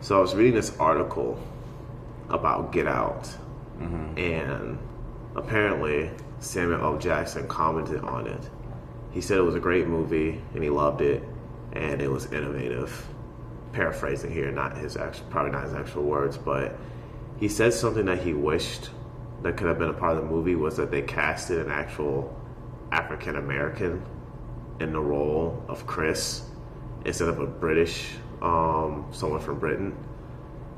So I was reading this article about Get Out, mm-hmm. and apparently Samuel L. Jackson commented on it. He said it was a great movie and he loved it, and it was innovative. Paraphrasing here, not his actual, probably not his actual words, but he said something that he wished that could have been a part of the movie was that they casted an actual African American in the role of Chris instead of a British, um, someone from Britain,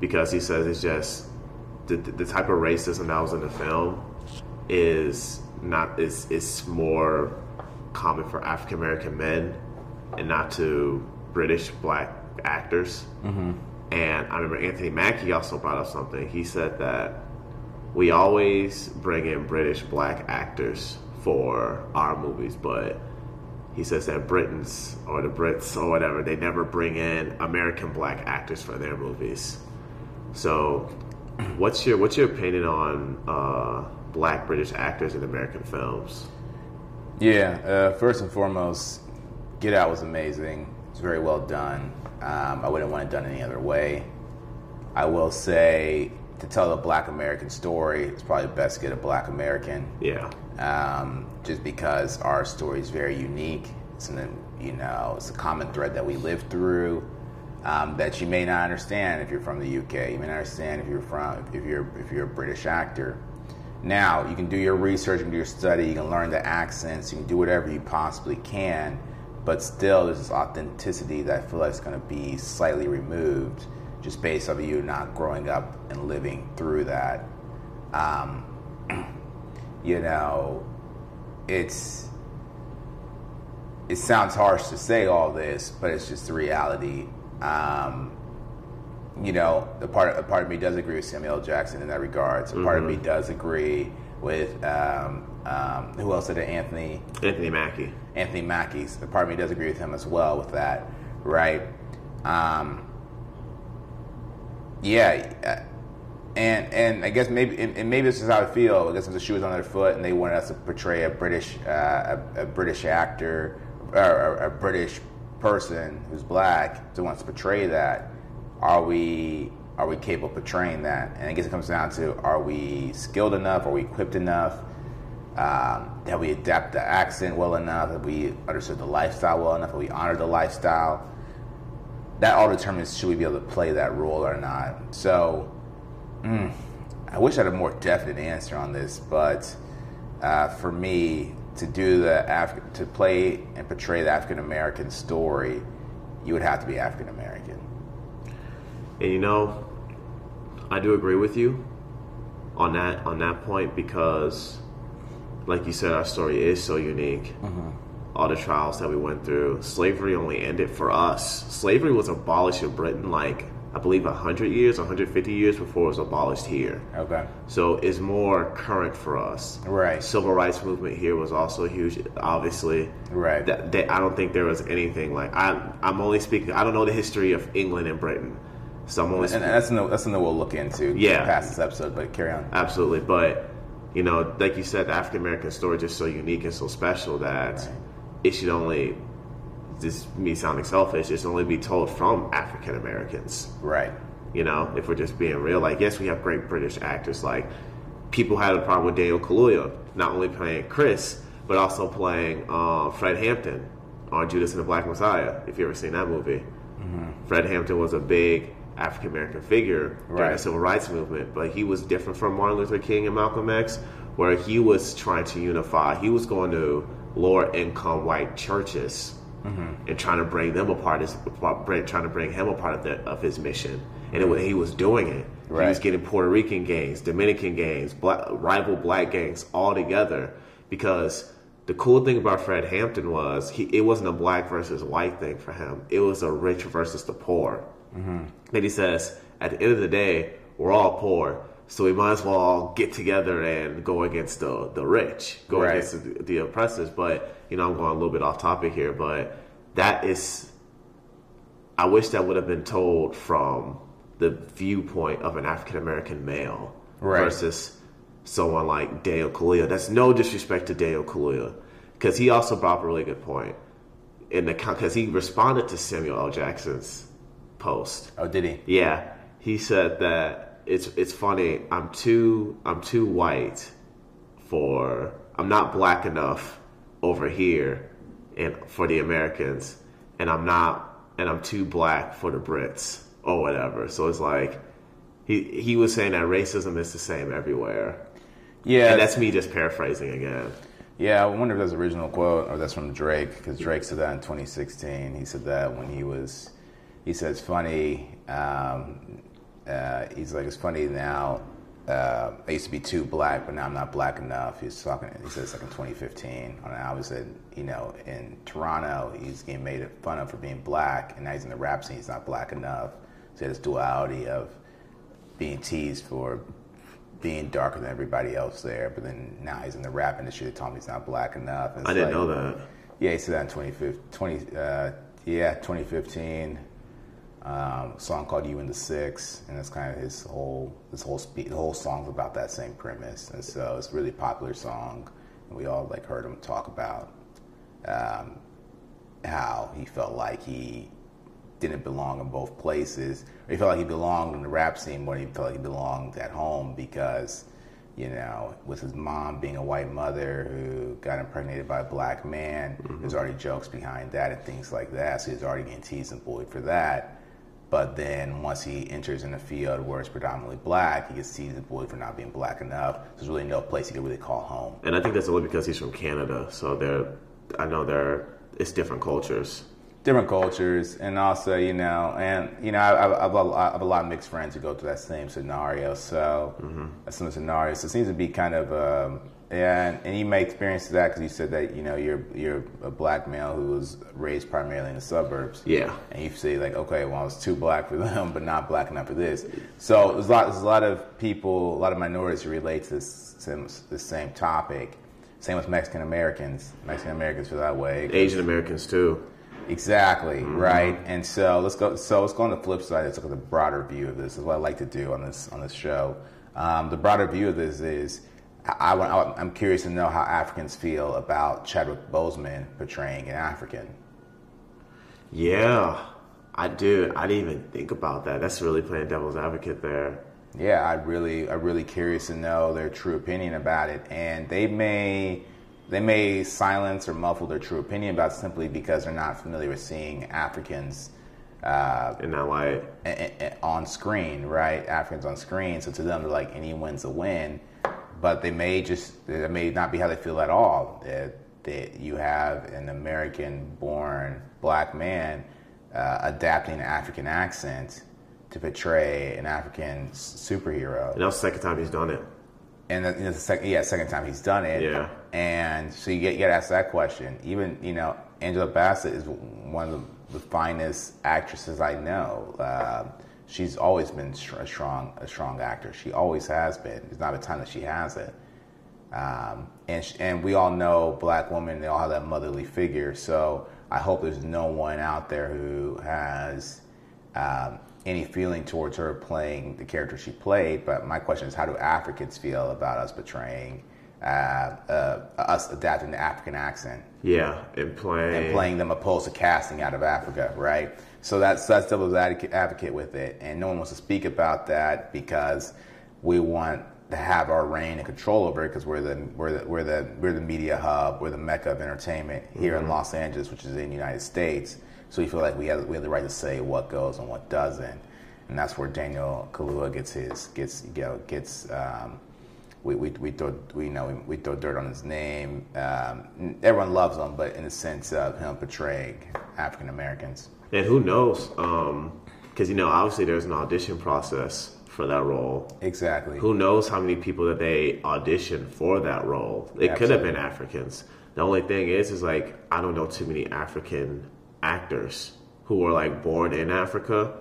because he says it's just the, the type of racism that was in the film is not is is more common for African American men and not to British black actors. And I remember Anthony Mackie also brought up something. He said that we always bring in British black actors for our movies, but he says that Britons or the Brits or whatever, they never bring in American black actors for their movies. So, what's your what's your opinion on uh, black British actors in American films? Yeah, uh, first and foremost, Get Out was amazing. It's very well done. Um, I wouldn't want it done any other way. I will say, to tell a black American story, it's probably best to get a black American. Yeah, um, just because our story is very unique. It's an, you know, it's a common thread that we live through um, that you may not understand if you're from the UK. You may not understand if you're from if you're if you're a British actor. Now you can do your research and do your study. You can learn the accents. You can do whatever you possibly can, but still, there's this authenticity that I feel like is going to be slightly removed just based off of you not growing up and living through that. Um, you know, it's it sounds harsh to say all this, but it's just the reality. Um, you know, the part a part of me does agree with Samuel Jackson in that regards. A part of me does agree with um, um, who else did it? Anthony Anthony Mackie. Anthony Mackie's. A part of me does agree with him as well with that, right? Um, yeah, and and I guess maybe and, maybe this is how I feel. I guess if the shoe was on their foot and they wanted us to portray a British uh, a, a British actor or a, a British person who's black to wants to portray that, are we are we capable of portraying that? And I guess it comes down to are we skilled enough? Are we equipped enough? Um, we adapt the accent well enough? Have we understood the lifestyle well enough? Have we honored the lifestyle? That all determines should we be able to play that role or not. So, mm, I wish I had a more definite answer on this, but uh, for me to do the Af- to play and portray the African American story, you would have to be African American. And you know, I do agree with you on that on that point because, like you said, our story is so unique. All the trials that we went through, slavery only ended for us. Slavery was abolished in Britain, like I believe, hundred years, 150 years before it was abolished here. Okay. So it's more current for us. Right. Civil rights movement here was also huge, obviously. Right. That, that I don't think there was anything like I. I'm only speaking. I don't know the history of England and Britain, so I'm only And speaking. that's something, that's something we'll look into Yeah. past this episode, but carry on. Absolutely, but you know, like you said, the African American story is just so unique and so special that Right. it should only. This me sounding selfish. Should only be told from African Americans. Right. You know, if we're just being real, like yes, we have great British actors. Like people had a problem with Daniel Kaluuya not only playing Chris, but also playing uh, Fred Hampton on Judas and the Black Messiah. If you ever seen that movie, Fred Hampton was a big African American figure during Right. the civil rights movement, but he was different from Martin Luther King and Malcolm X, where he was trying to unify. He was going to lower income white churches Mm-hmm. and trying to bring them apart, his, trying to bring him a part of, the, of his mission. And it, he was doing it. He was getting Puerto Rican gangs, Dominican gangs, black, rival black gangs all together because the cool thing about Fred Hampton was he it wasn't a black versus white thing for him. It was a rich versus the poor. Mm-hmm. Then he says, at the end of the day, we're all poor, so we might as well get together and go against the the rich, go Right. against the, the oppressors. But you know, I'm going a little bit off topic here, but that is, I wish that would have been told from the viewpoint of an African American male Right. versus someone like Daniel Kaluuya. That's no disrespect to Daniel Kaluuya, because he also brought up a really good point in the because he responded to Samuel L. Jackson's post. Oh, did he? Yeah, he said that it's it's funny. I'm too I'm too white for I'm not black enough over here and for the Americans, and I'm not and I'm too black for the Brits or whatever. So it's like he he was saying that racism is the same everywhere. Yeah, And that's me just paraphrasing again. Yeah, I wonder if that's the original quote or that's from Drake because Drake said that in 2016. He said that when he was, he says, funny. Um, uh, he's like it's funny now. Uh, I used to be too black, but now I'm not black enough. He's talking. He said it's like in 2015 on an album. He said, you know, in Toronto, he's getting made fun of for being black, and now he's in the rap scene. He's not black enough. So this duality of being teased for being darker than everybody else there, but then now he's in the rap industry. They told him he's not black enough. And I didn't like- know that. Yeah, he said that in 2015. 20, uh, yeah, 2015. Um, a song called "You and the Six, and it's kind of his whole his whole the whole song's about that same premise, and so it's a really popular song, and we all like heard him talk about um, how he felt like he didn't belong in both places. Or he felt like he belonged in the rap scene more than he felt like he belonged at home because, you know, with his mom being a white mother who got impregnated by a black man, there's already jokes behind that and things like that. So he's already getting teased and bullied for that. But then once he enters in a field where it's predominantly black, he gets teased and bullied for not being black enough. There's really no place he can really call home. And I think that's only because he's from Canada. So they're, I know they're, it's different cultures. different cultures, and also you know, and you know, I, I, I, have, a lot, have a lot of mixed friends who go through that same scenario. So, a similar scenario. So it seems to be kind of, um, and and you may experience that because you said that you know you're you're a black male who was raised primarily in the suburbs. Yeah. And you say like, okay, well, I was too black for them, but not black enough for this. So there's a lot, there's a lot of people, a lot of minorities who relate to this, same- this same topic. Same with Mexican Americans. Mexican Americans feel that way. Asian Americans too. Exactly right, and so let's go. So let's go on the flip side. Let's look at the broader view of this. Is what I like to do on this on this show. Um, the broader view of this is, I, I, I'm curious to know how Africans feel about Chadwick Boseman portraying an African. Yeah, I do. I didn't even think about that. That's really playing devil's advocate there. Yeah, I really, I'm really curious to know their true opinion about it, and they may, they may silence or muffle their true opinion about it simply because they're not familiar with seeing Africans. Uh, In that light, on screen, right? Africans on screen. So to them, they're like any win's a win, but they may just that may not be how they feel at all. That that you have an American-born black man uh, adapting an African accent to portray an African superhero, and that was the second time he's done it. and the, you know, the second, yeah, second time he's done it. Yeah. And so you get you got to ask that question. Even you know, Angela Bassett is one of the, the finest actresses I know. Uh, she's always been a strong a strong actor. She always has been. There's not a time that she hasn't. Um, and sh- and we all know black women. They all have that motherly figure. So I hope there's no one out there who has um, any feeling towards her playing the character she played. But my question is, how do Africans feel about us portraying uh, Uh, uh, us adapting the African accent? Yeah, and playing. and playing them opposed to casting out of Africa, right? So that's that's devil's advocate with it, and no one wants to speak about that because we want to have our reign and control over it because we're the we're the we're the we're the media hub, we're the mecca of entertainment here in mm-hmm. Los Angeles, which is in the United States. So we feel like we have we have the right to say what goes and what doesn't, and that's where Daniel Kaluuya gets his gets you know gets. Um, we, we, we throw we you know we, we throw dirt on his name. Um, everyone loves him, but in the sense of him portraying African Americans. and who knows? Because you know, obviously, there's an audition process for that role. Exactly. Who knows how many people that they auditioned for that role? It could have been Africans. The only thing is, is like I don't know too many African actors who were like born in Africa,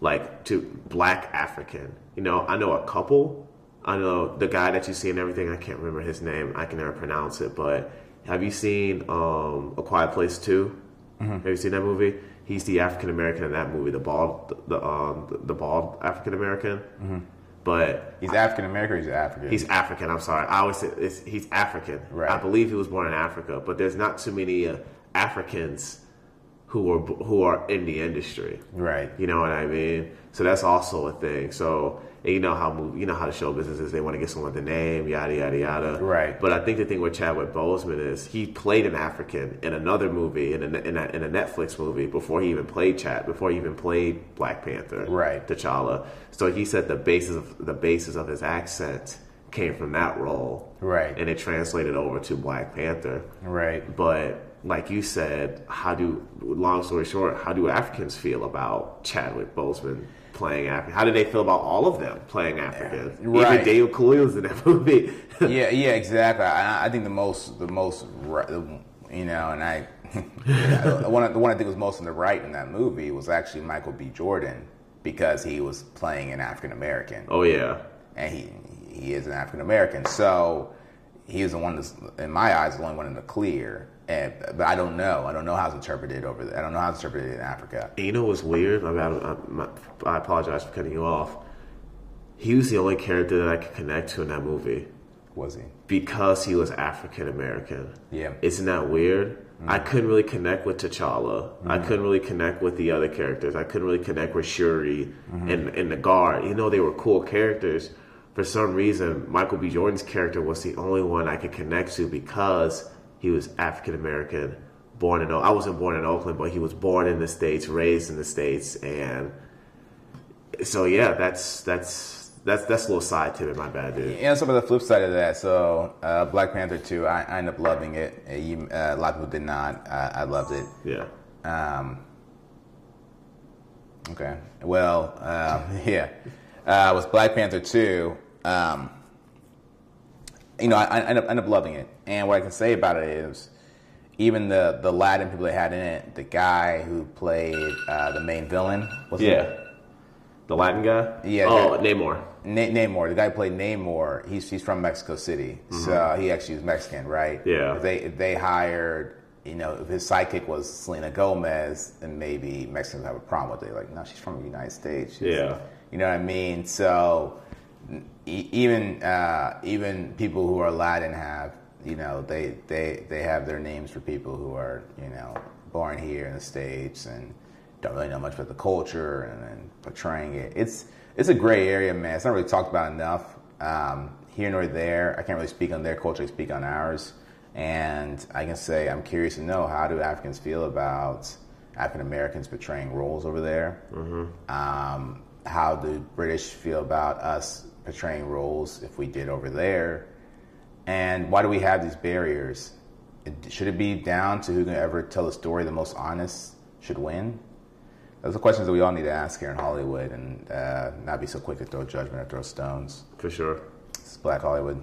like to black African. You know, I know a couple. I know the guy that you see and everything. I can't remember his name. I can never pronounce it. But have you seen um, A Quiet Place 2 Have you seen that movie? He's the African American in that movie, the bald, the um, the, the bald African American. But He's African American. or He's African. He's African. I'm sorry. I always say it's, he's African. Right. I believe he was born in Africa, but there's not too many uh, Africans who are who are in the industry. Right. You know what I mean? So that's also a thing. So and you know how mov- you know how the show business is. They want to get someone with a name, yada yada yada. Right. But I think the thing with Chadwick Boseman is he played an African in another movie in a, in a, in a Netflix movie before he even played Chad before he even played Black Panther. Right. T'Challa. So he said the basis of the basis of his accent came from that role. Right. And it translated over to Black Panther. Right. But like you said, how do long story short, how do Africans feel about Chadwick Boseman playing African? How do they feel about all of them playing African? Right. Even Dave Kaluuya's in that movie. yeah, yeah, exactly. I, I think the most, the most, you know, and I, the one, the one I think was most on the right in that movie was actually Michael B. Jordan because he was playing an African American, oh yeah, and he he is an African American, so he was the one that's, in my eyes, the only one in the clear. And but I don't know. I don't know how it's interpreted over there. I don't know how it's interpreted in Africa. and you know what's weird? I, mean, I, my, I apologize for cutting you off. He was the only character that I could connect to in that movie Was he? because he was African American. Yeah. Isn't that weird? Mm. I couldn't really connect with T'Challa. I mm. couldn't really connect with the other characters. I couldn't really connect with Shuri mm-hmm. and, and the guard. You know, they were cool characters. For some reason, Michael B. Jordan's character was the only one I could connect to because he was African American, born in. I wasn't born in Oakland, but he was born in the states, raised in the states, and so yeah, that's that's that's that's a little side tip. My bad, dude. And some of the flip side of that. So, uh, Black Panther 2, I, I ended up loving it. Uh, you, uh, a lot of people did not. I, I loved it. Yeah. Um, okay. Well, um, yeah. Uh, with Black Panther 2, um, you know, I, I ended, up, ended up loving it. And what I can say about it is, even the, the Latin people they had in it, the guy who played uh, the main villain, was Yeah. The Latin guy? Yeah, Oh, that- Namor. Na- Namor, the guy who played Namor, he's he's from Mexico City, so he actually was Mexican, right? Mm-hmm. Yeah. If they if they hired, you know, if his sidekick was Selena Gomez, then maybe Mexicans have a problem with it. Like, no, she's from the United States. She's- Yeah. You know what I mean? So even uh, even people who are Latin have, you know, they they they have their names for people who are, you know, born here in the states and don't really know much about the culture and then portraying it. It's it's a gray area, man. It's not really talked about enough. Um, here nor there. I can't really speak on their culture. I speak on ours. And I can say I'm curious to know how do Africans feel about African Americans portraying roles over there. Um, how do British feel about us portraying roles if we did over there? And why do we have these barriers? It- Should it be down to who can ever tell the story the most honest should win? Those are questions that we all need to ask here in Hollywood and uh, not be so quick to throw judgment or throw stones. For sure. It's Black Hollywood.